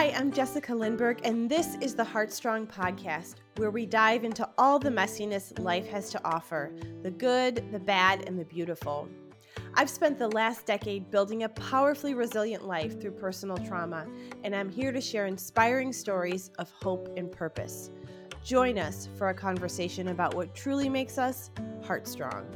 Hi, I'm Jessica Lindberg, and this is the Heartstrong Podcast, where we dive into all the messiness life has to offer the good, the bad, and the beautiful. I've spent the last decade building a powerfully resilient life through personal trauma, and I'm here to share inspiring stories of hope and purpose. Join us for a conversation about what truly makes us heartstrong.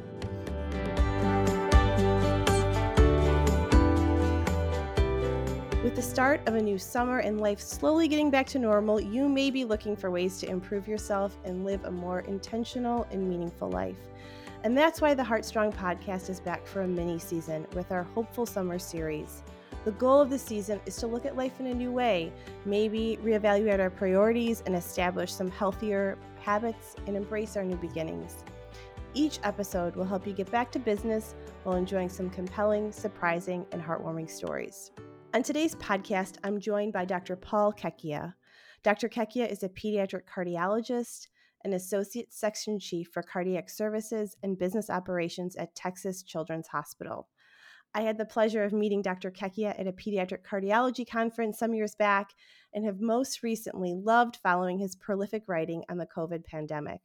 With the start of a new summer and life slowly getting back to normal, you may be looking for ways to improve yourself and live a more intentional and meaningful life. And that's why the Heartstrong podcast is back for a mini season with our Hopeful Summer series. The goal of the season is to look at life in a new way, maybe reevaluate our priorities and establish some healthier habits and embrace our new beginnings. Each episode will help you get back to business while enjoying some compelling, surprising, and heartwarming stories. On today's podcast, I'm joined by Dr. Paul Checchia. Dr. Checchia is a pediatric cardiologist, an associate section chief for cardiac services and business operations at Texas Children's Hospital. I had the pleasure of meeting Dr. Checchia at a pediatric cardiology conference some years back and have most recently loved following his prolific writing on the COVID pandemic.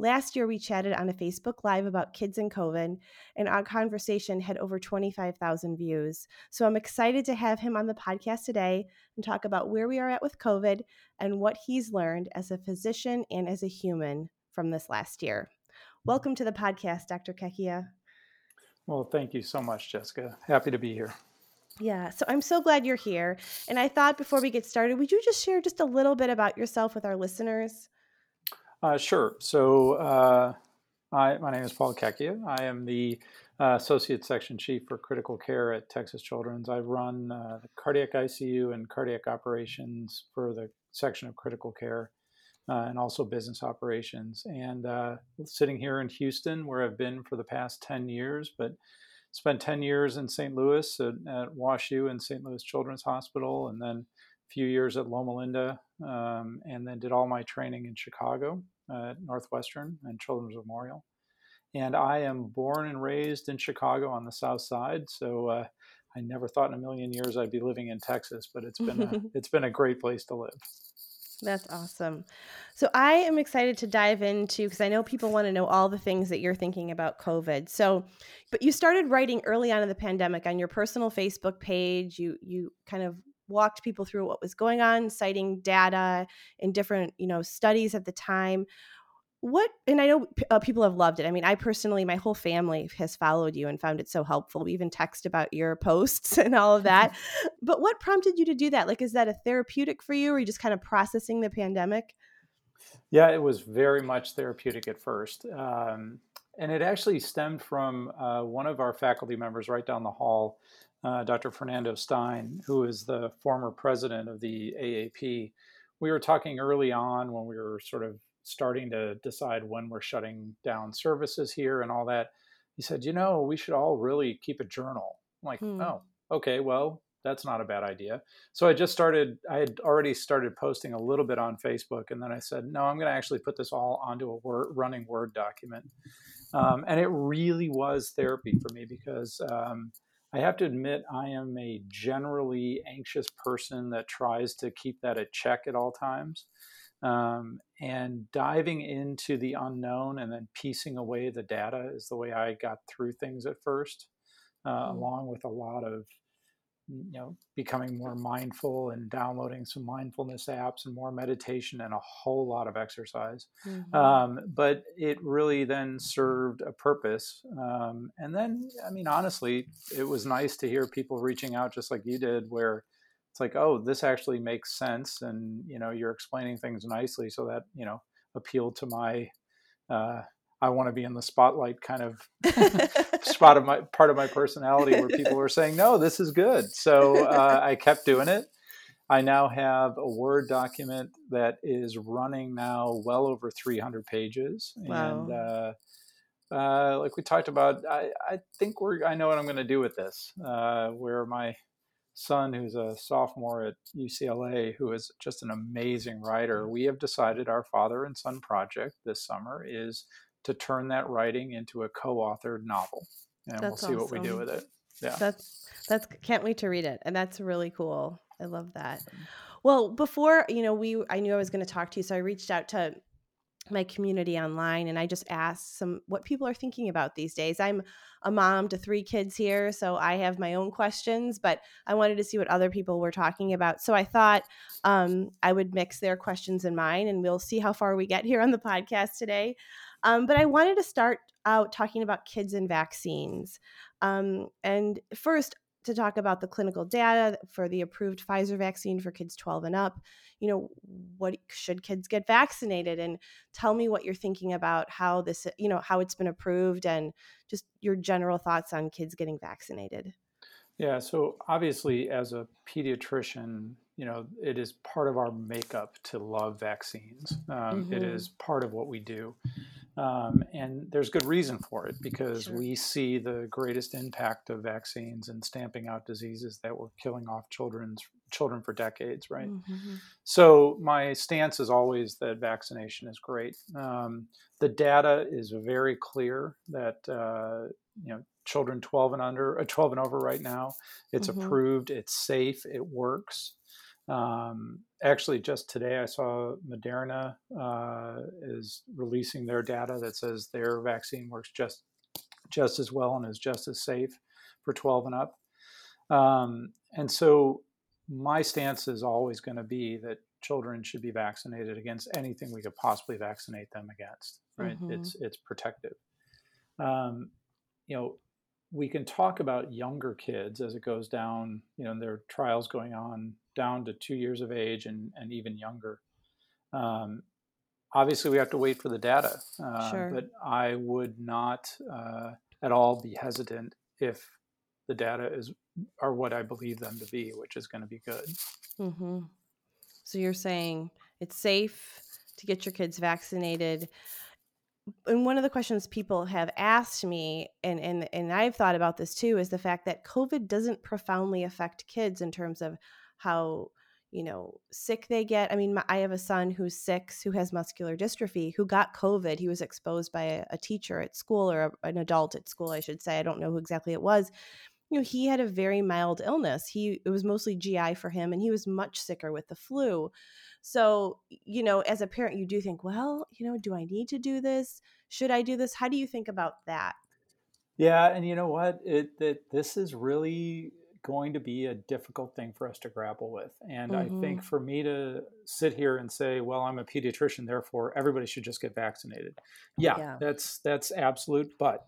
Last year, we chatted on a Facebook Live about kids and COVID, and our conversation had over 25,000 views. So I'm excited to have him on the podcast today and talk about where we are at with COVID and what he's learned as a physician and as a human from this last year. Welcome to the podcast, Dr. Checchia. Well, thank you so much, Jessica. Happy to be here. Yeah, so I'm so glad you're here. And I thought before we get started, would you just share just a little bit about yourself with our listeners? Uh, sure. So, uh, I, my name is Paul Checchia. I am the uh, Associate Section Chief for Critical Care at Texas Children's. I run uh, the cardiac ICU and cardiac operations for the section of critical care uh, and also business operations. And uh, sitting here in Houston, where I've been for the past 10 years, but spent 10 years in St. Louis at, at WashU and St. Louis Children's Hospital, and then a few years at Loma Linda, um, and then did all my training in Chicago at Northwestern and Children's Memorial. And I am born and raised in Chicago on the South Side, so uh, I never thought in a million years I'd be living in Texas, but it's been a, it's been a great place to live. That's awesome. So I am excited to dive into because I know people want to know all the things that you're thinking about COVID. So, but you started writing early on in the pandemic on your personal Facebook page. You you kind of walked people through what was going on, citing data in different, you know, studies at the time. What and I know uh, people have loved it. I mean, I personally, my whole family has followed you and found it so helpful. We even text about your posts and all of that. but what prompted you to do that? Like, is that a therapeutic for you, or are you just kind of processing the pandemic? Yeah, it was very much therapeutic at first. Um, and it actually stemmed from uh, one of our faculty members right down the hall uh, Dr. Fernando Stein, who is the former president of the AAP. We were talking early on when we were sort of starting to decide when we're shutting down services here and all that. He said, You know, we should all really keep a journal. I'm like, hmm. oh, okay, well, that's not a bad idea. So I just started, I had already started posting a little bit on Facebook. And then I said, no, I'm going to actually put this all onto a word, running Word document. Um, and it really was therapy for me because um, I have to admit, I am a generally anxious person that tries to keep that at check at all times. Um, and diving into the unknown and then piecing away the data is the way I got through things at first, uh, mm-hmm. along with a lot of you know becoming more mindful and downloading some mindfulness apps and more meditation and a whole lot of exercise mm-hmm. um, but it really then served a purpose um, and then i mean honestly it was nice to hear people reaching out just like you did where it's like oh this actually makes sense and you know you're explaining things nicely so that you know appealed to my uh, I want to be in the spotlight kind of spot of my part of my personality where people were saying, no, this is good. So uh, I kept doing it. I now have a Word document that is running now well over 300 pages. Wow. And uh, uh, like we talked about, I, I, think we're, I know what I'm going to do with this. Uh, where my son, who's a sophomore at UCLA, who is just an amazing writer, we have decided our father and son project this summer is to turn that writing into a co-authored novel, and that's we'll see awesome. what we do with it. Yeah, that's that's can't wait to read it, and that's really cool. I love that. Well, before, you know, we I knew I was going to talk to you, so I reached out to my community online and I just asked some what people are thinking about these days. I'm a mom to three kids here, so I have my own questions, but I wanted to see what other people were talking about. So I thought um, I would mix their questions and mine, and we'll see how far we get here on the podcast today. Um, but I wanted to start out talking about kids and vaccines. Um, and first, to talk about the clinical data for the approved Pfizer vaccine for kids 12 and up. You know, what should kids get vaccinated? And tell me what you're thinking about how this, you know, how it's been approved and just your general thoughts on kids getting vaccinated. Yeah, so obviously, as a pediatrician, you know, it is part of our makeup to love vaccines. Um, mm-hmm. it is part of what we do. Um, and there's good reason for it because sure. we see the greatest impact of vaccines in stamping out diseases that were killing off children's children for decades, right? Mm-hmm. So my stance is always that vaccination is great. Um, the data is very clear that uh, you know children 12 and under, uh, 12 and over right now, it's mm-hmm. approved, it's safe, it works. Um, actually, just today I saw Moderna uh, is releasing their data that says their vaccine works just just as well and is just as safe for 12 and up. Um, and so my stance is always going to be that children should be vaccinated against anything we could possibly vaccinate them against. Right? Mm-hmm. It's it's protective. Um, you know, we can talk about younger kids as it goes down. You know, there are trials going on down to two years of age and, and even younger. Um, obviously, we have to wait for the data, uh, sure. but I would not uh, at all be hesitant if the data is are what I believe them to be, which is going to be good. Mm-hmm. So you're saying it's safe to get your kids vaccinated and one of the questions people have asked me and and and I've thought about this too is the fact that covid doesn't profoundly affect kids in terms of how you know sick they get i mean my, i have a son who's six who has muscular dystrophy who got covid he was exposed by a, a teacher at school or a, an adult at school i should say i don't know who exactly it was you know he had a very mild illness he it was mostly gi for him and he was much sicker with the flu so, you know, as a parent, you do think, well, you know, do I need to do this? Should I do this? How do you think about that? Yeah, and you know what? It that this is really going to be a difficult thing for us to grapple with. And mm-hmm. I think for me to sit here and say, well, I'm a pediatrician, therefore everybody should just get vaccinated. Yeah, yeah. that's that's absolute, but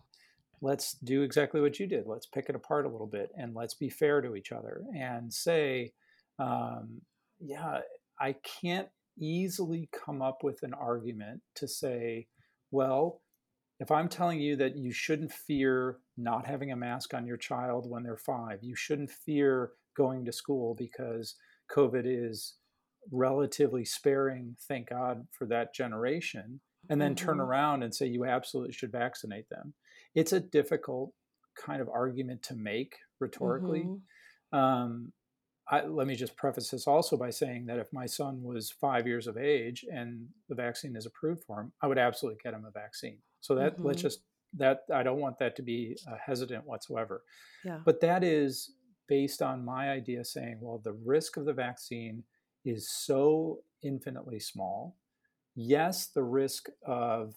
let's do exactly what you did. Let's pick it apart a little bit and let's be fair to each other and say, um, yeah, I can't easily come up with an argument to say, well, if I'm telling you that you shouldn't fear not having a mask on your child when they're five, you shouldn't fear going to school because COVID is relatively sparing, thank God for that generation, and then mm-hmm. turn around and say you absolutely should vaccinate them. It's a difficult kind of argument to make rhetorically. Mm-hmm. Um, I, let me just preface this also by saying that if my son was five years of age and the vaccine is approved for him, I would absolutely get him a vaccine. So that mm-hmm. let's just that I don't want that to be uh, hesitant whatsoever. Yeah. But that is based on my idea saying, well, the risk of the vaccine is so infinitely small. Yes, the risk of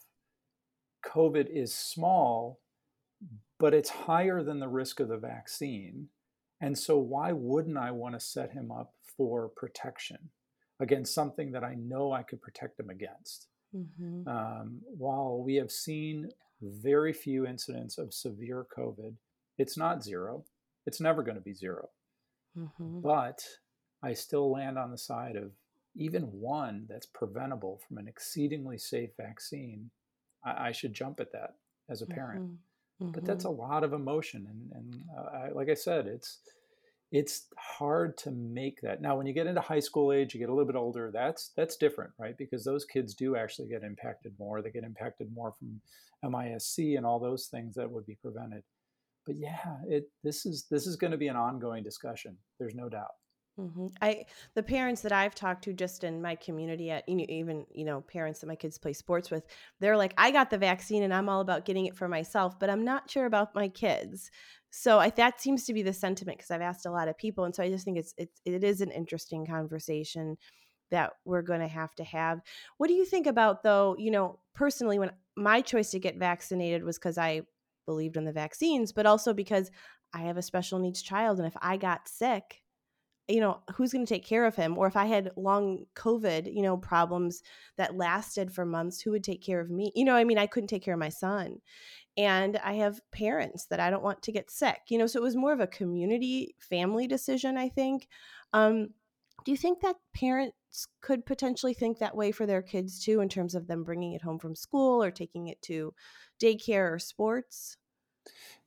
COVID is small, but it's higher than the risk of the vaccine. And so, why wouldn't I want to set him up for protection against something that I know I could protect him against? Mm-hmm. Um, while we have seen very few incidents of severe COVID, it's not zero. It's never going to be 0 mm-hmm. But I still land on the side of even one that's preventable from an exceedingly safe vaccine. I, I should jump at that as a parent. Mm-hmm. But that's mm-hmm. a lot of emotion, and and uh, I, like I said, it's it's hard to make that. Now, when you get into high school age, you get a little bit older. That's that's different, right? Because those kids do actually get impacted more. They get impacted more from MIS-C and all those things that would be prevented. But yeah, it this is this is going to be an ongoing discussion. There's no doubt. Mm-hmm. I the parents that I've talked to just in my community, at even you know parents that my kids play sports with, they're like, I got the vaccine and I'm all about getting it for myself, but I'm not sure about my kids. So I, that seems to be the sentiment because I've asked a lot of people, and so I just think it's it's it is an interesting conversation that we're going to have to have. What do you think about though? You know, personally, when my choice to get vaccinated was because I believed in the vaccines, but also because I have a special needs child, and if I got sick you know who's going to take care of him? Or if i had long covid you know problems that lasted for months who would take care of me? You know i mean i couldn't take care of my son. And i have parents that i don't want to get sick you know so it was more of a community family decision i think. Um, do you think that parents could potentially think that way for their kids too in terms of them bringing it home from school or taking it to daycare or sports?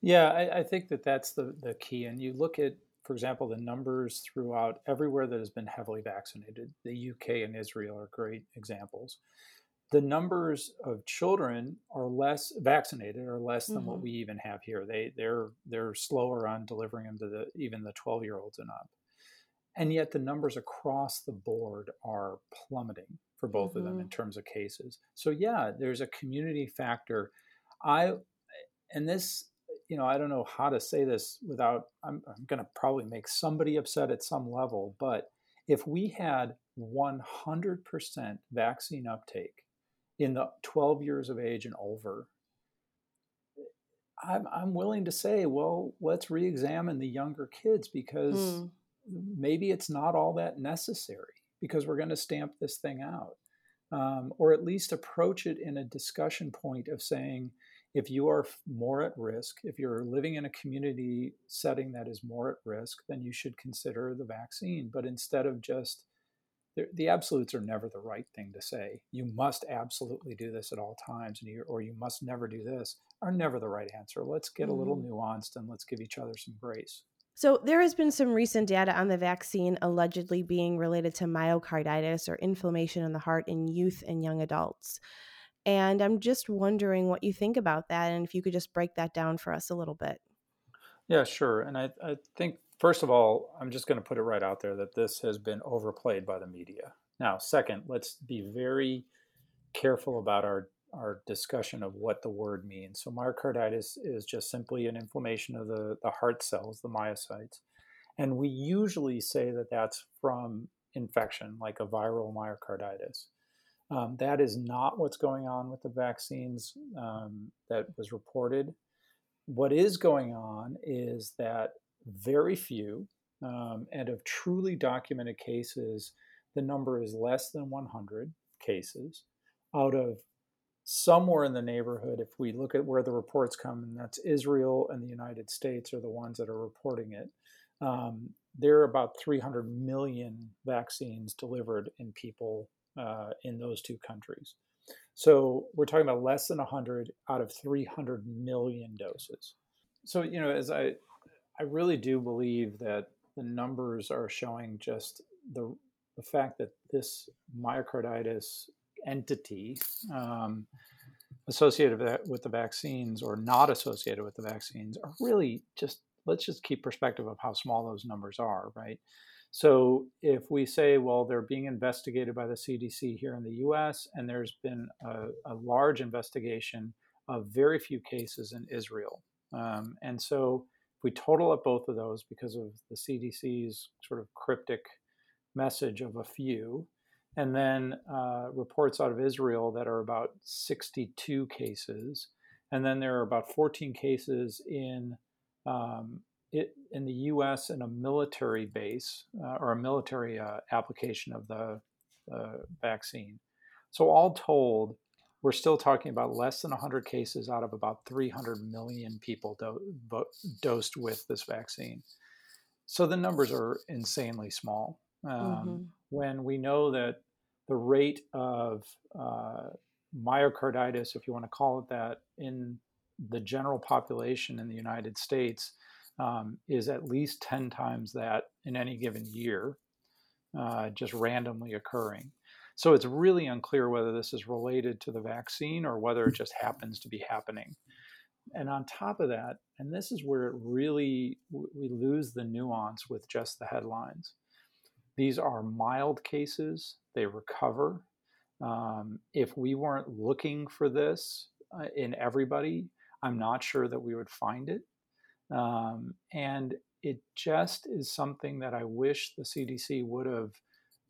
Yeah i, I think that that's the, the key and you look at for example, the numbers throughout everywhere that has been heavily vaccinated, the UK and Israel are great examples. The numbers of children are less vaccinated are less than mm-hmm. what we even have here. They they're they're slower on delivering them to the even the 12 year olds and up. And yet the numbers across the board are plummeting for both mm-hmm. of them mm-hmm. in terms of cases. So yeah, there's a community factor. I and this you know, I don't know how to say this without, I'm, I'm going to probably make somebody upset at some level, but if we had 100% vaccine uptake in the 12 years of age and over, I'm, I'm willing to say, well, let's re examine the younger kids because mm. maybe it's not all that necessary because we're going to stamp this thing out. Um, or at least approach it in a discussion point of saying, if you are more at risk, if you're living in a community setting that is more at risk, then you should consider the vaccine. But instead of just the absolutes are never the right thing to say. You must absolutely do this at all times, you, or you must never do this, are never the right answer. Let's get mm-hmm. a little mm-hmm. nuanced and let's give each other some grace. So, there has been some recent data on the vaccine allegedly being related to myocarditis or inflammation in the heart in youth and young adults. And I'm just wondering what you think about that and if you could just break that down for us a little bit. Yeah, sure. And I, I think, first of all, I'm just going to put it right out there that this has been overplayed by the media. Now, second, let's be very careful about our, our discussion of what the word means. So, myocarditis is just simply an inflammation of the, the heart cells, the myocytes. And we usually say that that's from infection, like a viral myocarditis. Um, that is not what's going on with the vaccines um, that was reported. What is going on is that very few, um, and of truly documented cases, the number is less than 100 cases out of somewhere in the neighborhood. If we look at where the reports come, and that's Israel and the United States are the ones that are reporting it. Um, there are about 300 million vaccines delivered in people uh, in those two countries. So we're talking about less than 100 out of 300 million doses. So you know, as I, I really do believe that the numbers are showing just the the fact that this myocarditis entity um, associated with the vaccines or not associated with the vaccines are really just let's just keep perspective of how small those numbers are, right? So if we say, well, they're being investigated by the CDC here in the US, and there's been a, a large investigation of very few cases in Israel. Um, and so if we total up both of those because of the CDC's sort of cryptic message of a few, and then uh, reports out of Israel that are about 62 cases, and then there are about 14 cases in um, it, in the U.S. in a military base uh, or a military uh, application of the uh, vaccine. So all told, we're still talking about less than 100 cases out of about 300 million people do- dosed with this vaccine. So the numbers are insanely small. Um, mm-hmm. When we know that the rate of uh, myocarditis, if you want to call it that, in the general population in the United States um, is at least 10 times that in any given year, uh, just randomly occurring. So it's really unclear whether this is related to the vaccine or whether it just happens to be happening. And on top of that, and this is where it really we lose the nuance with just the headlines. these are mild cases, they recover. Um, if we weren't looking for this uh, in everybody, I'm not sure that we would find it. Um, and it just is something that I wish the CDC would have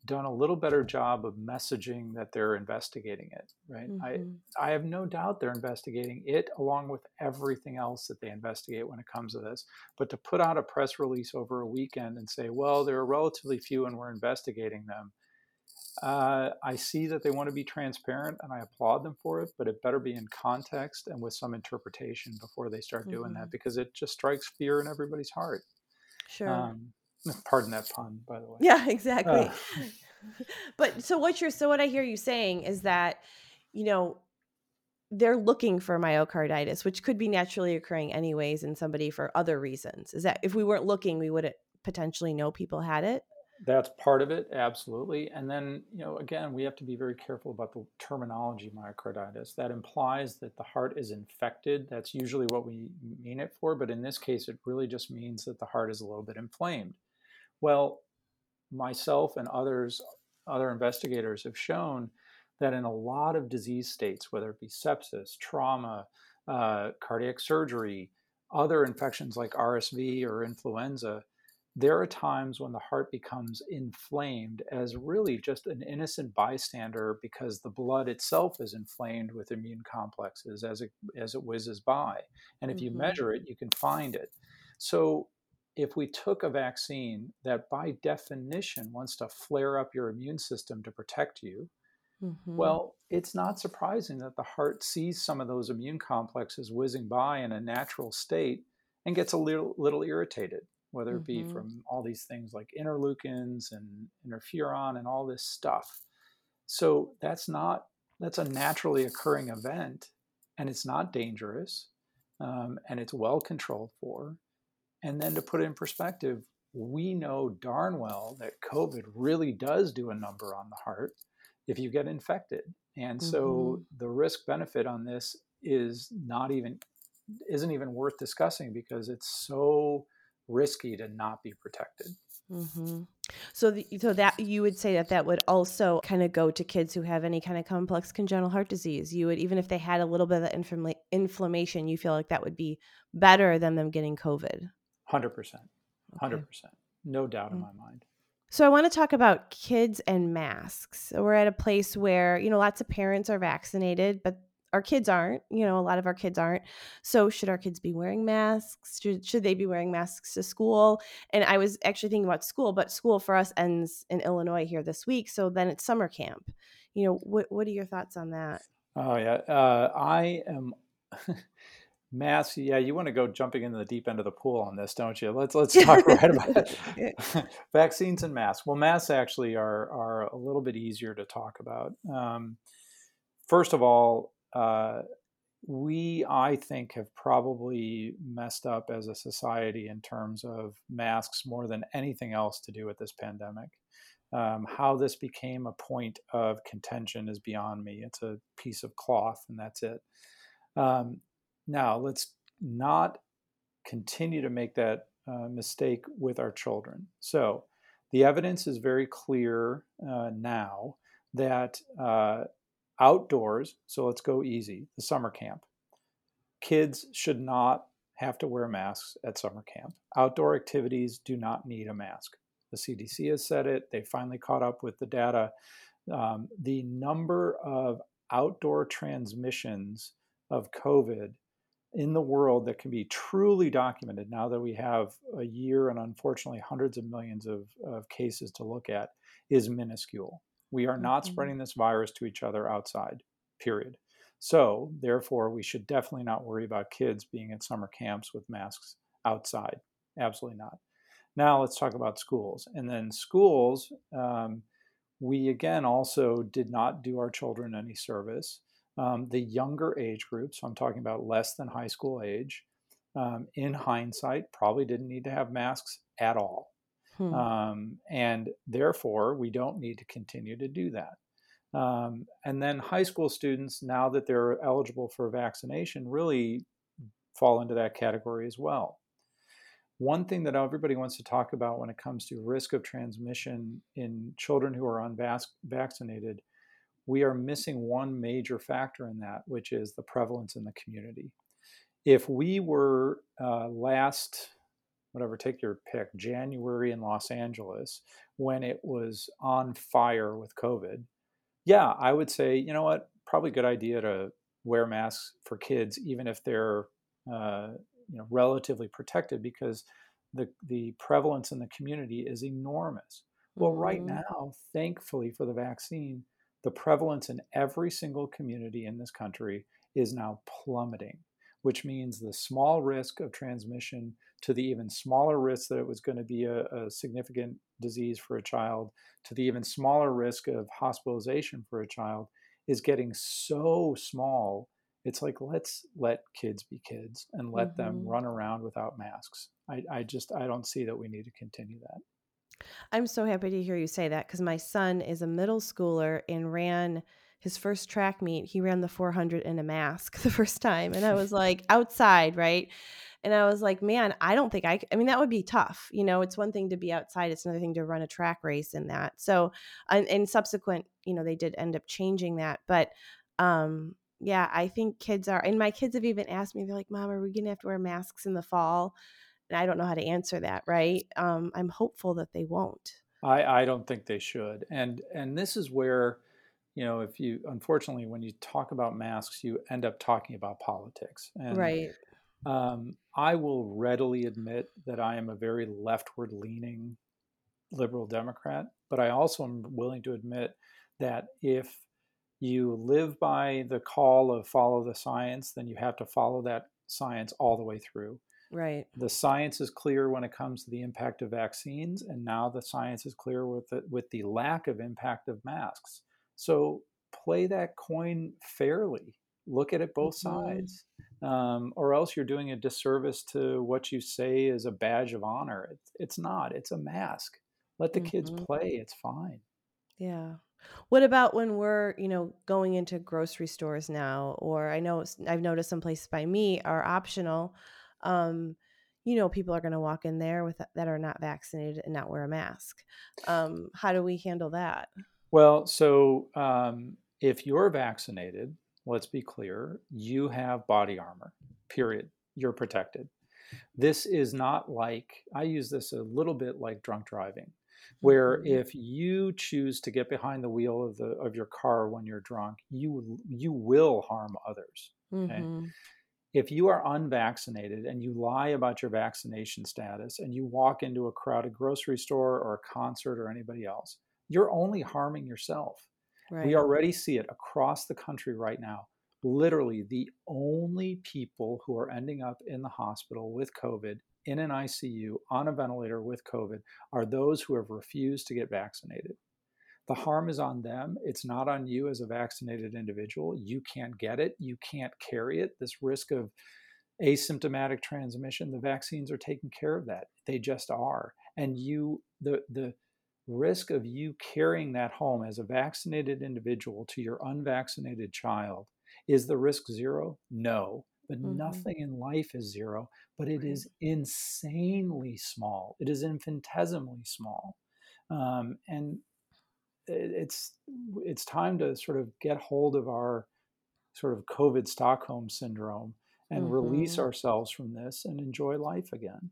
done a little better job of messaging that they're investigating it right mm-hmm. i i have no doubt they're investigating it along with everything else that they investigate when it comes to this but to put out a press release over a weekend and say well there are relatively few and we're investigating them uh, i see that they want to be transparent and i applaud them for it but it better be in context and with some interpretation before they start mm-hmm. doing that mm-hmm. because it just strikes fear in everybody's heart sure um, Pardon that pun, by the way. Yeah, exactly. Uh. but so what you're so what I hear you saying is that, you know, they're looking for myocarditis, which could be naturally occurring anyways in somebody for other reasons. Is that if we weren't looking, we would potentially know people had it? That's part of it, absolutely. And then, you know, again, we have to be very careful about the terminology myocarditis. That implies that the heart is infected. That's usually what we mean it for. But in this case, it really just means that the heart is a little bit inflamed. Well, myself and others, other investigators have shown that in a lot of disease states, whether it be sepsis, trauma, uh, cardiac surgery, other infections like RSV or influenza, there are times when the heart becomes inflamed as really just an innocent bystander because the blood itself is inflamed with immune complexes as it as it whizzes by. And if mm-hmm. you measure it, you can find it. So if we took a vaccine that by definition wants to flare up your immune system to protect you, mm-hmm. well, it's not surprising that the heart sees some of those immune complexes whizzing by in a natural state and gets a little, little irritated, whether it be mm-hmm. from all these things like interleukins and interferon and all this stuff. So that's not that's a naturally occurring event, and it's not dangerous, um, and it's well controlled for. And then to put it in perspective, we know darn well that COVID really does do a number on the heart if you get infected. And mm-hmm. so the risk benefit on this is not even isn't even worth discussing because it's so risky to not be protected. Mm-hmm. So, the, so that you would say that that would also kind of go to kids who have any kind of complex congenital heart disease. You would even if they had a little bit of infl- inflammation, you feel like that would be better than them getting COVID. Hundred percent, hundred percent, no doubt in mm. my mind. So I want to talk about kids and masks. We're at a place where you know lots of parents are vaccinated, but our kids aren't. You know, a lot of our kids aren't. So should our kids be wearing masks? Should, should they be wearing masks to school? And I was actually thinking about school, but school for us ends in Illinois here this week. So then it's summer camp. You know, what what are your thoughts on that? Oh yeah, uh, I am. Masks, yeah, you want to go jumping into the deep end of the pool on this, don't you? Let's let's talk right about it. vaccines and masks. Well, masks actually are are a little bit easier to talk about. Um, first of all, uh, we I think have probably messed up as a society in terms of masks more than anything else to do with this pandemic. Um, how this became a point of contention is beyond me. It's a piece of cloth, and that's it. Um, now, let's not continue to make that uh, mistake with our children. So, the evidence is very clear uh, now that uh, outdoors, so let's go easy, the summer camp, kids should not have to wear masks at summer camp. Outdoor activities do not need a mask. The CDC has said it, they finally caught up with the data. Um, the number of outdoor transmissions of COVID in the world that can be truly documented now that we have a year and unfortunately hundreds of millions of, of cases to look at is minuscule. We are not mm-hmm. spreading this virus to each other outside, period. So, therefore, we should definitely not worry about kids being at summer camps with masks outside. Absolutely not. Now, let's talk about schools. And then, schools, um, we again also did not do our children any service um, the younger age group, so I'm talking about less than high school age, um, in hindsight, probably didn't need to have masks at all. Hmm. Um, and therefore, we don't need to continue to do that. Um, and then high school students, now that they're eligible for vaccination, really fall into that category as well. one thing that everybody wants to talk about when it comes to risk of transmission in children who are unvaccinated, we are missing one major factor in that, which is the prevalence in the community. If we were uh, last, whatever, take your pick, January in Los Angeles, when it was on fire with COVID, yeah, I would say, you know what, probably a good idea to wear masks for kids, even if they're uh, you know relatively protected because the the prevalence in the community is enormous. Well, mm-hmm. right now, thankfully for the vaccine, the prevalence in every single community in this country is now plummeting, which means the small risk of transmission to the even smaller risk that it was going to be a, a significant disease for a child, to the even smaller risk of hospitalization for a child, is getting so small it's like let's let kids be kids and let mm-hmm. them run around without masks I, I just i don't see that we need to continue that i'm so happy to hear you say that because my son is a middle schooler and ran his first track meet he ran the 400 in a mask the first time and i was like outside right and i was like man i don't think i i mean that would be tough you know it's one thing to be outside it's another thing to run a track race in that so and, and subsequent you know they did end up changing that but um yeah, I think kids are, and my kids have even asked me, they're like, Mom, are we going to have to wear masks in the fall? And I don't know how to answer that, right? Um, I'm hopeful that they won't. I, I don't think they should. And, and this is where, you know, if you, unfortunately, when you talk about masks, you end up talking about politics. And, right. Um, I will readily admit that I am a very leftward leaning liberal Democrat, but I also am willing to admit that if you live by the call of follow the science, then you have to follow that science all the way through. Right. The science is clear when it comes to the impact of vaccines, and now the science is clear with the, with the lack of impact of masks. So play that coin fairly. Look at it both mm-hmm. sides, um, or else you're doing a disservice to what you say is a badge of honor. It's, it's not. It's a mask. Let the mm-hmm. kids play. It's fine. Yeah. What about when we're, you know, going into grocery stores now, or I know I've noticed some places by me are optional. Um, you know, people are going to walk in there with that are not vaccinated and not wear a mask. Um, how do we handle that? Well, so um, if you're vaccinated, let's be clear, you have body armor. Period. You're protected. This is not like I use this a little bit like drunk driving where mm-hmm. if you choose to get behind the wheel of the of your car when you're drunk you you will harm others okay? mm-hmm. if you are unvaccinated and you lie about your vaccination status and you walk into a crowded grocery store or a concert or anybody else you're only harming yourself right. we already see it across the country right now literally the only people who are ending up in the hospital with covid in an ICU on a ventilator with COVID are those who have refused to get vaccinated. The harm is on them. It's not on you as a vaccinated individual. You can't get it. You can't carry it. This risk of asymptomatic transmission, the vaccines are taking care of that. They just are. And you, the, the, risk of you carrying that home as a vaccinated individual to your unvaccinated child is the risk zero? No but mm-hmm. nothing in life is zero, but it is insanely small. It is infinitesimally small. Um, and it's it's time to sort of get hold of our sort of COVID Stockholm syndrome and mm-hmm. release ourselves from this and enjoy life again.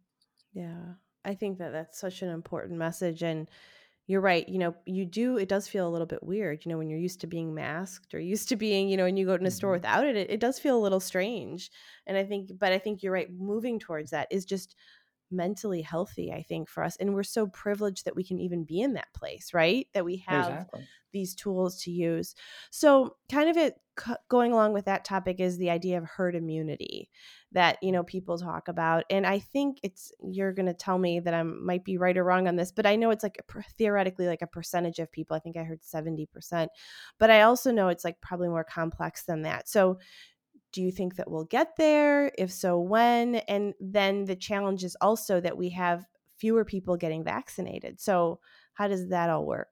Yeah, I think that that's such an important message, and you're right. You know, you do, it does feel a little bit weird, you know, when you're used to being masked or used to being, you know, and you go in a store mm-hmm. without it, it, it does feel a little strange. And I think, but I think you're right. Moving towards that is just mentally healthy, I think, for us. And we're so privileged that we can even be in that place, right? That we have exactly. these tools to use. So, kind of it going along with that topic is the idea of herd immunity that you know people talk about and i think it's you're going to tell me that i might be right or wrong on this but i know it's like a, theoretically like a percentage of people i think i heard 70% but i also know it's like probably more complex than that so do you think that we'll get there? If so, when? And then the challenge is also that we have fewer people getting vaccinated. So, how does that all work?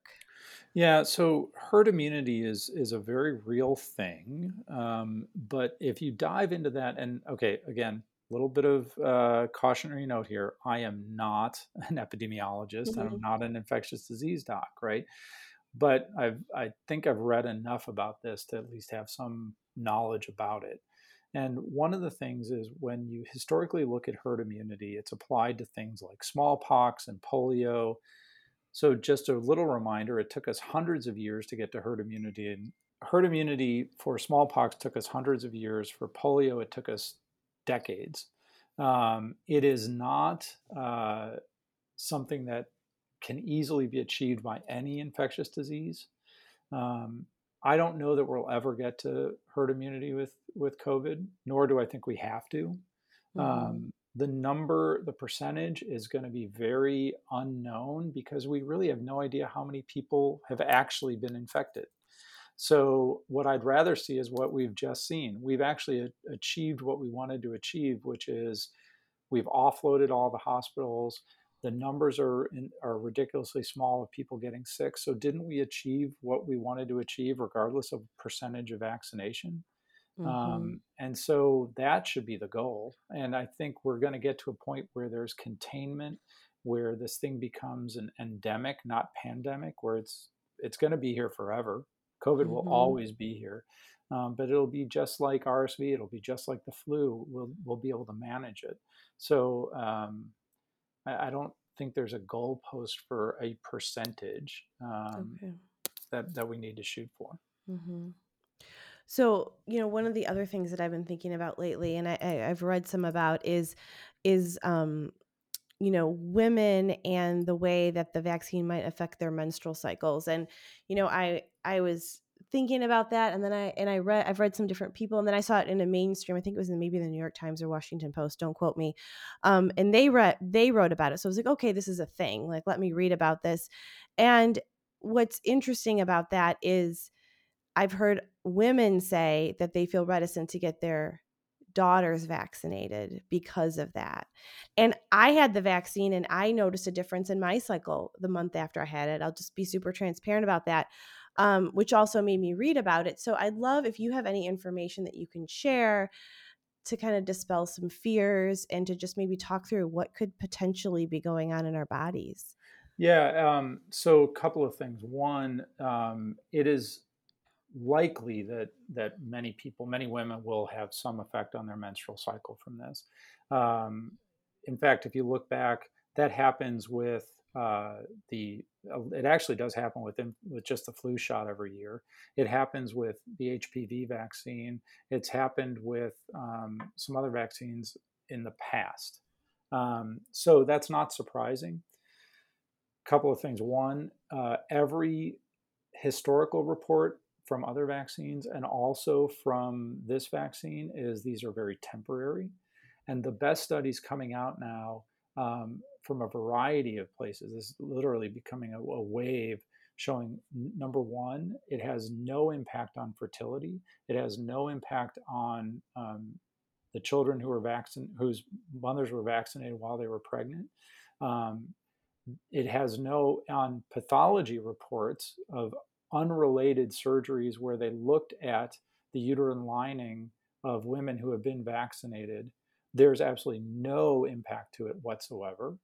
Yeah, so herd immunity is is a very real thing, um, but if you dive into that, and okay, again, a little bit of uh, cautionary note here. I am not an epidemiologist. Mm-hmm. I'm not an infectious disease doc, right? But I've, I think I've read enough about this to at least have some knowledge about it. And one of the things is when you historically look at herd immunity, it's applied to things like smallpox and polio. So, just a little reminder it took us hundreds of years to get to herd immunity. And herd immunity for smallpox took us hundreds of years. For polio, it took us decades. Um, it is not uh, something that can easily be achieved by any infectious disease. Um, I don't know that we'll ever get to herd immunity with with COVID, nor do I think we have to. Mm-hmm. Um, the number, the percentage is going to be very unknown because we really have no idea how many people have actually been infected. So, what I'd rather see is what we've just seen. We've actually achieved what we wanted to achieve, which is we've offloaded all the hospitals. The numbers are in, are ridiculously small of people getting sick. So, didn't we achieve what we wanted to achieve, regardless of percentage of vaccination? Mm-hmm. Um, and so that should be the goal. And I think we're going to get to a point where there's containment, where this thing becomes an endemic, not pandemic, where it's it's going to be here forever. COVID mm-hmm. will always be here, um, but it'll be just like RSV. It'll be just like the flu. We'll we'll be able to manage it. So um, I, I, don't think there's a goalpost for a percentage um, okay. that that we need to shoot for. Mm-hmm. So, you know, one of the other things that I've been thinking about lately, and I, I, have read some about, is is um, you know women and the way that the vaccine might affect their menstrual cycles and you know i i was thinking about that and then i and i read i've read some different people and then i saw it in a mainstream i think it was in maybe the new york times or washington post don't quote me um, and they read they wrote about it so i was like okay this is a thing like let me read about this and what's interesting about that is i've heard women say that they feel reticent to get their daughters vaccinated because of that. And I had the vaccine and I noticed a difference in my cycle the month after I had it. I'll just be super transparent about that, um, which also made me read about it. So I'd love if you have any information that you can share to kind of dispel some fears and to just maybe talk through what could potentially be going on in our bodies. Yeah. Um, so, a couple of things. One, um, it is likely that that many people, many women, will have some effect on their menstrual cycle from this. Um, in fact, if you look back, that happens with uh, the. It actually does happen with with just the flu shot every year. It happens with the HPV vaccine. It's happened with um, some other vaccines in the past. Um, so that's not surprising. A couple of things. One, uh, every historical report from other vaccines and also from this vaccine is these are very temporary. And the best studies coming out now um, from a variety of places is literally becoming a, a wave showing number one, it has no impact on fertility. It has no impact on um, the children who were vaccinated, whose mothers were vaccinated while they were pregnant. Um, it has no on pathology reports of unrelated surgeries where they looked at the uterine lining of women who have been vaccinated, there's absolutely no impact to it whatsoever.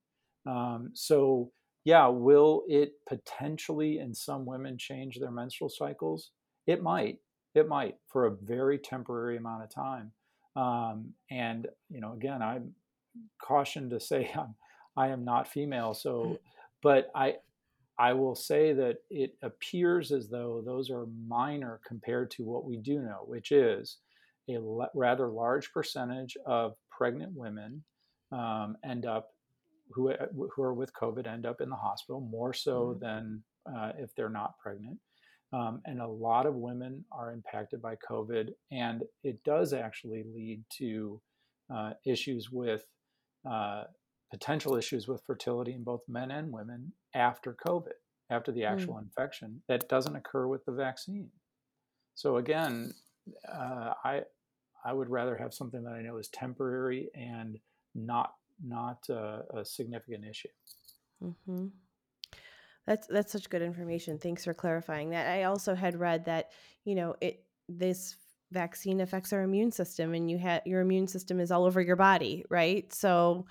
Um, so, yeah, will it potentially in some women change their menstrual cycles? It might. It might for a very temporary amount of time. Um, and, you know, again, I'm cautioned to say I'm, I am not female. So, but I, I will say that it appears as though those are minor compared to what we do know, which is a le- rather large percentage of pregnant women um, end up who uh, who are with COVID end up in the hospital more so mm-hmm. than uh, if they're not pregnant. Um, and a lot of women are impacted by COVID, and it does actually lead to uh, issues with uh, potential issues with fertility in both men and women after COVID, after the actual mm. infection, that doesn't occur with the vaccine. So again, uh, I I would rather have something that I know is temporary and not not uh, a significant issue. Mm-hmm. That's that's such good information. Thanks for clarifying that. I also had read that you know it this vaccine affects our immune system and you had your immune system is all over your body, right? So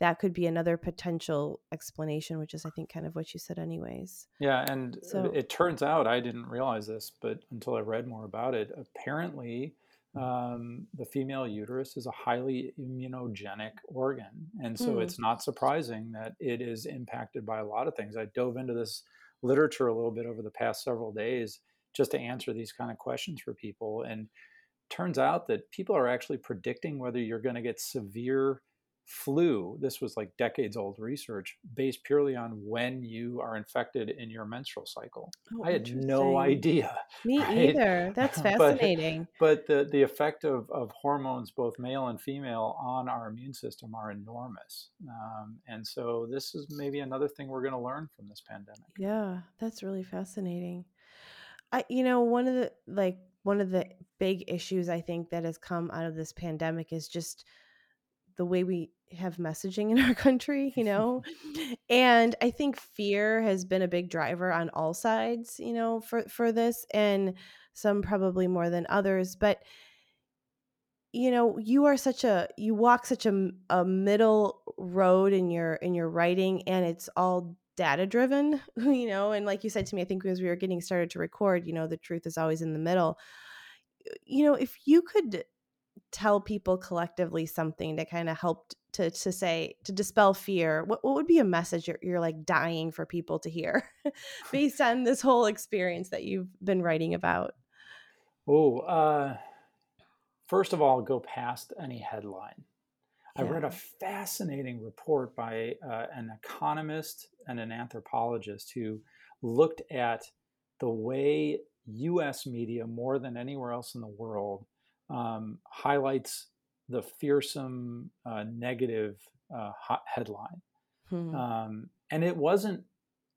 that could be another potential explanation, which is I think kind of what you said anyways. Yeah, and so, it turns out I didn't realize this, but until I read more about it, apparently um, the female uterus is a highly immunogenic organ. And so mm. it's not surprising that it is impacted by a lot of things. I dove into this literature a little bit over the past several days just to answer these kind of questions for people. And turns out that people are actually predicting whether you're going to get severe flu, this was like decades old research based purely on when you are infected in your menstrual cycle. Oh, I had no idea. Me right? either. That's fascinating. but, but the, the effect of, of hormones, both male and female, on our immune system are enormous. Um, and so this is maybe another thing we're going to learn from this pandemic. Yeah, that's really fascinating. I, you know, one of the like one of the big issues I think that has come out of this pandemic is just the way we have messaging in our country, you know? and I think fear has been a big driver on all sides, you know, for for this and some probably more than others, but you know, you are such a you walk such a, a middle road in your in your writing and it's all data driven, you know, and like you said to me I think as we were getting started to record, you know, the truth is always in the middle. You know, if you could tell people collectively something to kind of help to to say to dispel fear what, what would be a message you're, you're like dying for people to hear based on this whole experience that you've been writing about oh uh, first of all go past any headline yeah. i read a fascinating report by uh, an economist and an anthropologist who looked at the way us media more than anywhere else in the world um, highlights the fearsome uh, negative uh, headline. Hmm. Um, and it wasn't,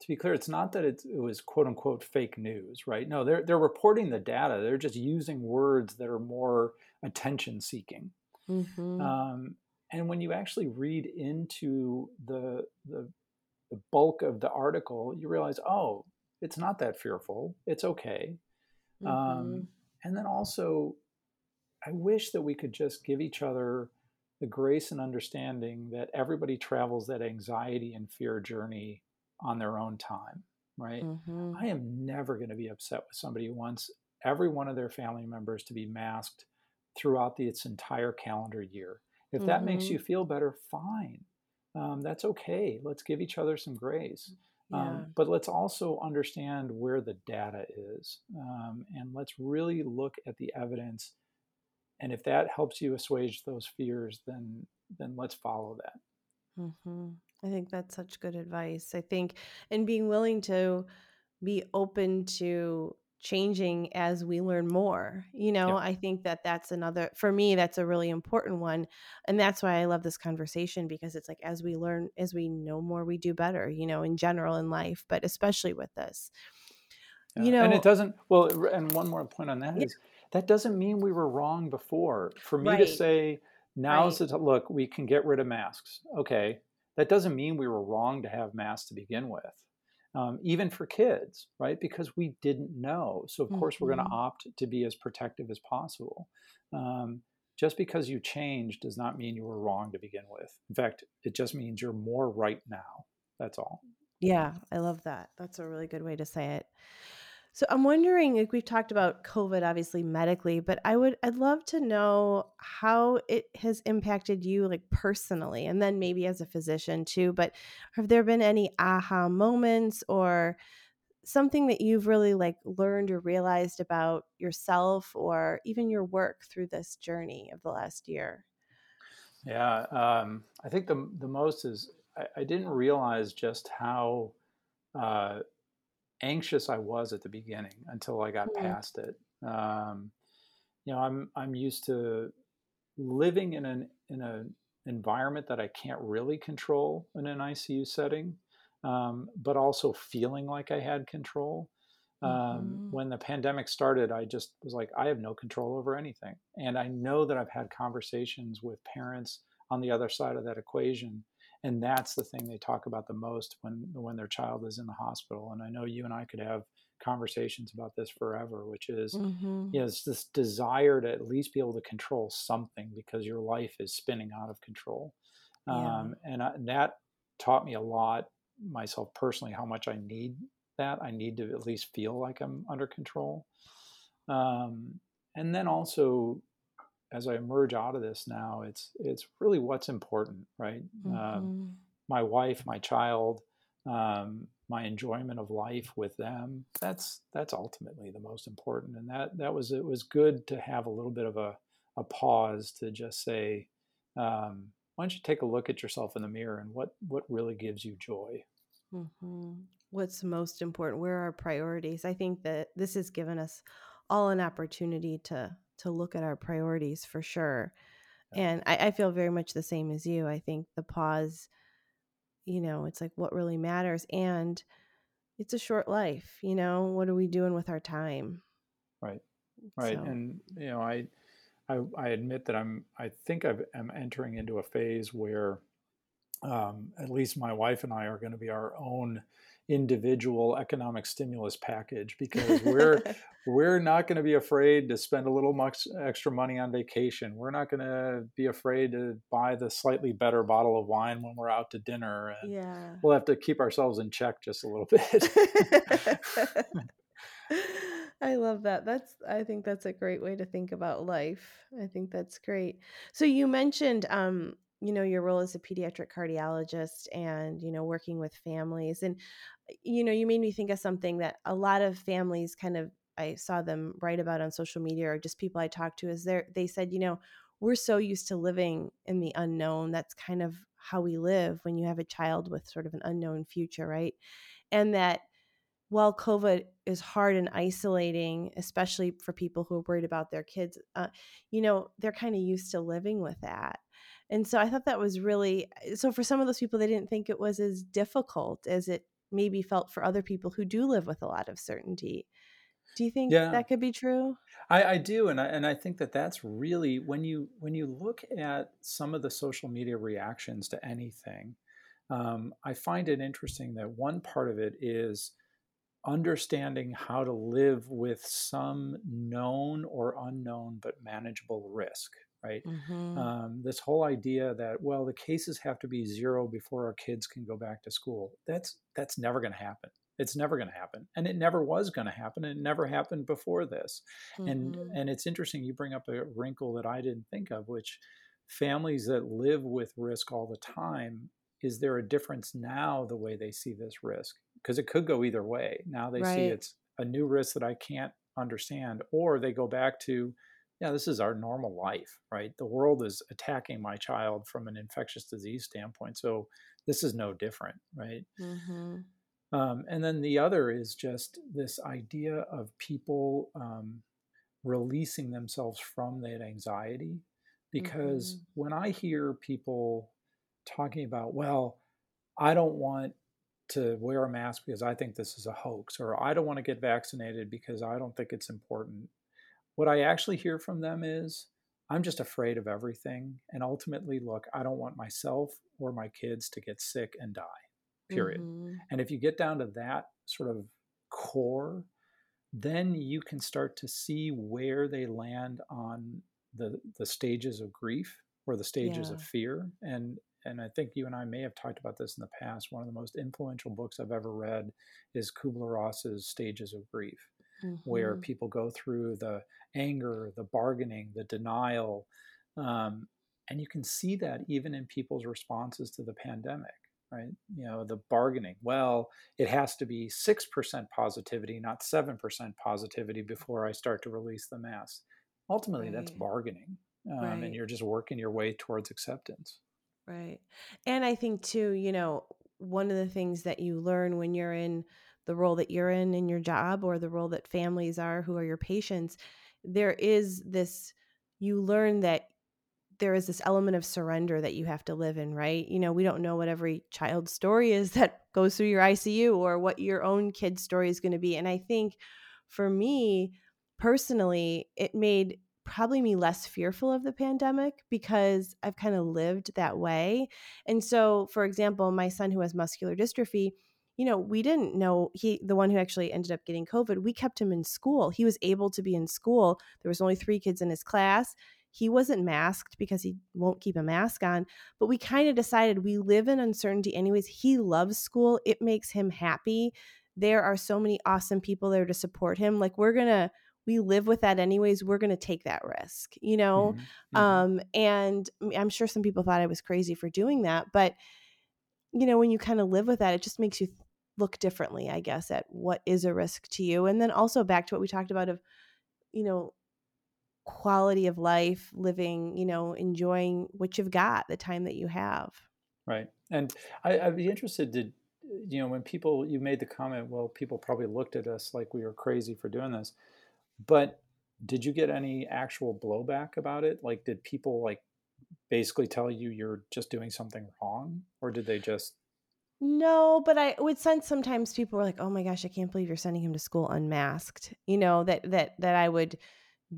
to be clear, it's not that it, it, was quote unquote fake news, right? No, they're, they're reporting the data. They're just using words that are more attention seeking. Mm-hmm. Um, and when you actually read into the, the, the bulk of the article, you realize, oh, it's not that fearful. It's okay. Um, mm-hmm. and then also, I wish that we could just give each other the grace and understanding that everybody travels that anxiety and fear journey on their own time, right? Mm-hmm. I am never going to be upset with somebody who wants every one of their family members to be masked throughout the, its entire calendar year. If mm-hmm. that makes you mm-hmm. feel better, fine. Um, that's okay. Let's give each other some grace. Um, yeah. Um, but let's also understand where the data is. Um, and let's really look at the evidence and if that helps you assuage those fears then then let's follow that mm-hmm. i think that's such good advice i think and being willing to be open to changing as we learn more you know yeah. i think that that's another for me that's a really important one and that's why i love this conversation because it's like as we learn as we know more we do better you know in general in life but especially with this yeah. you know and it doesn't well and one more point on that yeah. is that doesn't mean we were wrong before. For me right. to say now's right. the look, we can get rid of masks. Okay, that doesn't mean we were wrong to have masks to begin with. Um, even for kids, right? Because we didn't know. So, of mm-hmm. course, we're going to opt to be as protective as possible. Um, just because you change does not mean you were wrong to begin with. In fact, it just means you're more right now. That's all. Yeah, I love that. That's a really good way to say it. So I'm wondering, like we've talked about COVID obviously medically, but I would I'd love to know how it has impacted you like personally and then maybe as a physician too. But have there been any aha moments or something that you've really like learned or realized about yourself or even your work through this journey of the last year? Yeah, um, I think the the most is I, I didn't realize just how uh, anxious I was at the beginning until I got mm-hmm. past it. Um, you know, I'm I'm used to living in an in an environment that I can't really control in an ICU setting, um, but also feeling like I had control. Um, mm-hmm. When the pandemic started, I just was like, I have no control over anything, and I know that I've had conversations with parents on the other side of that equation and that's the thing they talk about the most when when their child is in the hospital and i know you and i could have conversations about this forever, which is, mm-hmm. you know, it's this desire to at least be able to control something because your life is spinning out of control. Yeah. Um, and, I, and that taught me a lot myself personally how much I need that. I need to at least feel like I'm under control. Um, and then also, as I emerge out of this now, it's it's really what's important, right? Um, mm-hmm. Um, my wife, my child, um, my enjoyment of life with them. That's that's ultimately the most important. And that that was it was good to have a little bit of a a pause to just say, um, why don't you take a look at yourself in the mirror and what what really gives you joy? Mm-hmm. What's most important? Where are our priorities? I think that this has given us all an opportunity to to look at our priorities for sure. And I, I feel very much the same as you. I think the pause, you know, it's like what really matters. And it's a short life, you know, what are we doing with our time? Right. Right. So. And, you know, I, I, I admit that I'm, I think i am entering into a phase where um, at least my wife and I are going to be our own individual economic stimulus package because we're we're not going to be afraid to spend a little much extra money on vacation. We're not going to be afraid to buy the slightly better bottle of wine when we're out to dinner. And yeah. We'll have to keep ourselves in check just a little bit. I love that. That's I think that's a great way to think about life. I think that's great. So you mentioned um you know your role as a pediatric cardiologist and you know working with families and you know you made me think of something that a lot of families kind of i saw them write about on social media or just people i talked to is there they said you know we're so used to living in the unknown. That's kind of how we live when you have a child with sort of an unknown future right? And that while covid is hard and isolating especially for people who are worried about their kids uh, you know they're kind of used to living with that. And so I thought that was really eh, so for some of those people, they didn't think it was as difficult as it maybe felt for other people who do live with a lot of certainty. Do you think yeah. that could be true? I, I do, and I, and I think that that's really when you when you look at some of the social media reactions to anything, um, I find it interesting that one part of it is understanding how to live with some known or unknown but manageable risk right? Mm-hmm. Um, this whole idea that well, the cases have to be zero before our kids can go back to school. That's that's never going to happen. It's never going to happen, and it never was going to happen. and It never happened before this, mm-hmm. and and it's interesting. You bring up a wrinkle that I didn't think of, which families that live with risk all the time. Is there a difference now the way they see this risk? Because it could go either way. Now they right. see it's a new risk that I can't understand, or they go back to yeah, this is our normal life, right? The world is attacking my child from an infectious disease standpoint. So this is no different, right? Mm-hmm. Um, and then the other is just this idea of people um, releasing themselves from that anxiety. Because mm-hmm. when I hear people talking about, well, I don't want to wear a mask because I think this is a hoax, or I don't want to get vaccinated because I don't think it's important. What I actually hear from them is, I'm just afraid of everything. And ultimately, look, I don't want myself or my kids to get sick and die, period. Mm-hmm. And if you get down to that sort of core, then you can start to see where they land on the, the stages of grief or the stages yeah. of fear. And and I think you and I may have talked about this in the past. One of the most influential books I've ever read is Kubler Ross's Stages of Grief mm-hmm. where people go through the anger, the bargaining, the denial. Um, and you can see that even in people's responses to the pandemic, right? You know, the bargaining. Well, it has to be 6% positivity, not 7% positivity before I start to release the mask. Ultimately, right. that's bargaining. Um, right. And you're just working your way towards acceptance. Right. And I think, too, you know, one of the things that you learn when you're in the role that you're in in your job or the role that families are who are your patients there is this you learn that there is this element of surrender that you have to live in right you know we don't know what every child's story is that goes through your ICU or what your own kid's story is going to be and i think for me personally it made probably me less fearful of the pandemic because I've kind of lived that way. And so, for example, my son who has muscular dystrophy, you know, we didn't know he, the one who actually ended up getting COVID, we kept him in school. He was able to be in school. There was only three kids in his class. He wasn't masked because he won't keep a mask on, but we kind of decided we live in uncertainty anyways. He loves school. It makes him happy. There are so many awesome people there to support him. Like we're going to we live with that anyways we're going to take that risk you know mm-hmm. Mm-hmm. um and i'm sure some people thought i was crazy for doing that but you know when you kind of live with that it just makes you look differently, I guess, at what is a risk to you. And then also back to what we talked about of, you know, quality of life, living, you know, enjoying what you've got, the time that you have. Right. And I, would be interested to, you know, when people, you made the comment, well, people probably looked at us like we were crazy for doing this. But did you get any actual blowback about it? Like, did people like basically tell you you're just doing something wrong? Or did they just no, but I would sense sometimes people were like, "Oh my gosh, I can't believe you're sending him to school unmasked." You know that that that I would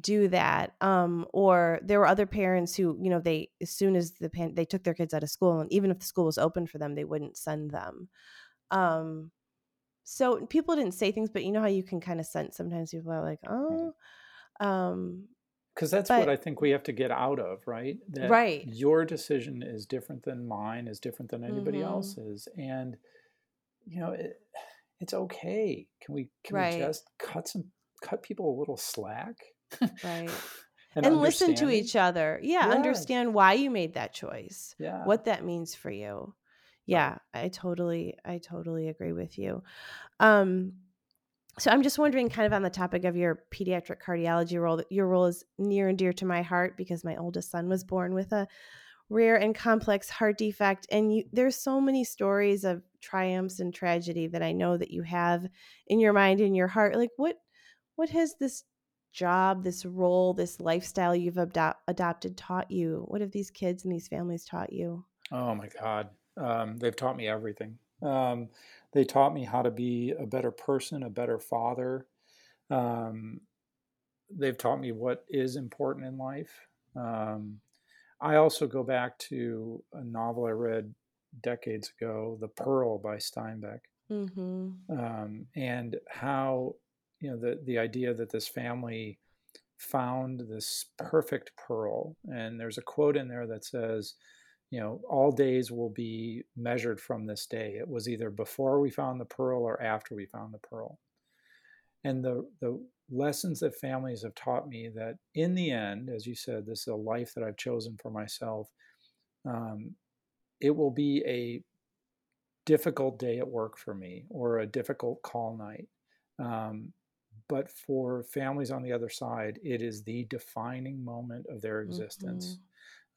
do that. Um, or there were other parents who, you know, they as soon as the pan- they took their kids out of school, and even if the school was open for them, they wouldn't send them. Um, so people didn't say things, but you know how you can kind of sense sometimes people are like, "Oh." Um, because that's but, what I think we have to get out of, right? That right. Your decision is different than mine, is different than anybody mm-hmm. else's, and you know it, it's okay. Can we can right. we just cut some cut people a little slack? Right. and, and listen to each other. Yeah, yeah, understand why you made that choice. Yeah. What that means for you. Yeah, right. I totally I totally agree with you. Um so I'm just wondering, kind of on the topic of your pediatric cardiology role, that your role is near and dear to my heart because my oldest son was born with a rare and complex heart defect, and you, there's so many stories of triumphs and tragedy that I know that you have in your mind and your heart. Like, what what has this job, this role, this lifestyle you've adopted taught you? What have these kids and these families taught you? Oh my God, um, they've taught me everything. Um, they taught me how to be a better person, a better father. Um, they've taught me what is important in life. Um, I also go back to a novel I read decades ago, The Pearl by Steinbeck, mm-hmm. um, and how you know the the idea that this family found this perfect pearl. And there's a quote in there that says, you know, all days will be measured from this day. It was either before we found the pearl or after we found the pearl. And the, the lessons that families have taught me that in the end, as you said, this is a life that I've chosen for myself. Um, it will be a difficult day at work for me or a difficult call night. Um, but for families on the other side, it is the defining moment of their existence. Mm-hmm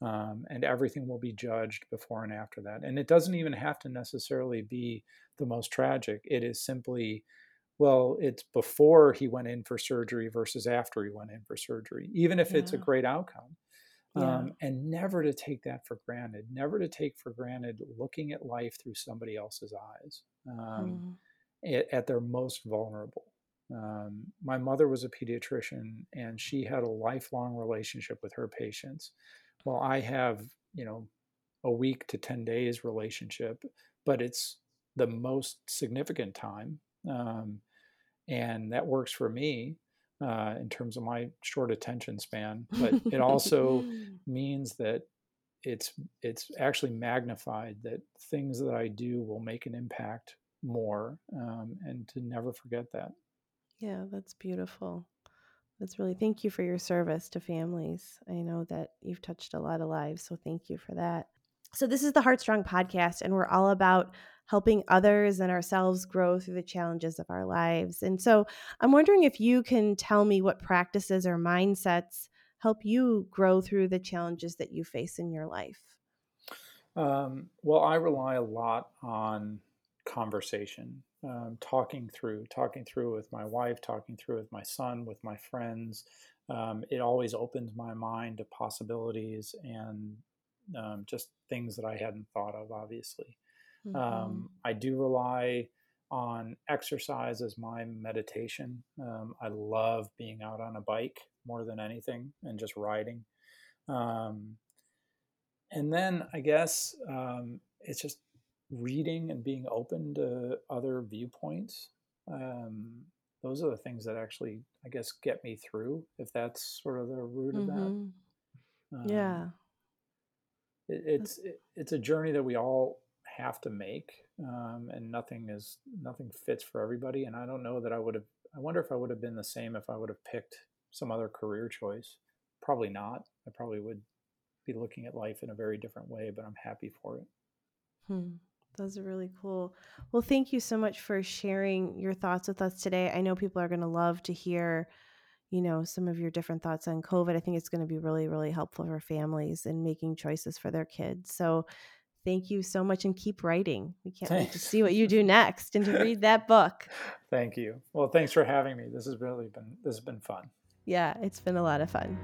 um, and everything will be judged before and after that. And it doesn't even have to necessarily be the most tragic. It is simply, well, it's before he went in for surgery versus after he went in for surgery, even if yeah. it's a great outcome. Yeah. Um, and never to take that for granted, never to take for granted looking at life through somebody else's eyes um, mm. at, at, their most vulnerable. Um, my mother was a pediatrician and she had a lifelong relationship with her patients well, I have, you know, a week to 10 days relationship, but it's the most significant time. Um, and that works for me uh, in terms of my short attention span. But it also means that it's it's actually magnified that things that I do will make an impact more, um, and to never forget that. Yeah, that's beautiful. That's really thank you for your service to families. I know that you've touched a lot of lives, so thank you for that. So, this is the Heartstrong podcast, and we're all about helping others and ourselves grow through the challenges of our lives. And so, I'm wondering if you can tell me what practices or mindsets help you grow through the challenges that you face in your life. Um, well, I rely a lot on conversation um, talking through, talking through with my wife, talking through with my son, with my friends. Um, it always opens my mind to possibilities and um, just things that I hadn't thought of, obviously. Um, mm-hmm. I do rely on exercise as my meditation. Um, I love being out on a bike more than anything and just riding. Um, and then I guess it's just reading and being open to other viewpoints. Um, those are the things that actually, I guess, get me through. If that's sort of the root of Mm-hmm. that. Um, yeah. it, it's it, it's a journey that we all have to make, um, and nothing is nothing fits for everybody. And I don't know that I would have. I wonder if I would have been the same if I would have picked some other career choice. Probably not. I probably would be looking at life in a very different way. But I'm happy for it. Hmm. Those are really cool. Well, thank you so much for sharing your thoughts with us today. I know people are going to love to hear, you know, some of your different thoughts on COVID. I think it's going to be really, really helpful for families in making choices for their kids. So, thank you so much and keep writing. We can't wait to see what you do next and to read that book. Thank you. Well, thanks for having me. This has really been this has been fun. Yeah, it's been a lot of fun.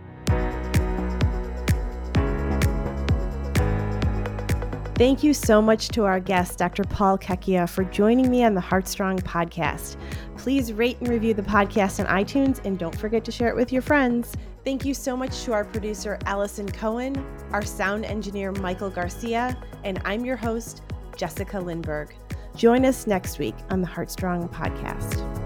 Thank you so much to our guest, Dr. Paul Checchia, for joining me on the Heartstrong podcast. Please rate and review the podcast on iTunes and don't forget to share it with your friends. Thank you so much to our producer, Allison Cohen, our sound engineer, Michael Garcia, and I'm your host, Jessica Lindberg. Join us next week on the Heartstrong podcast.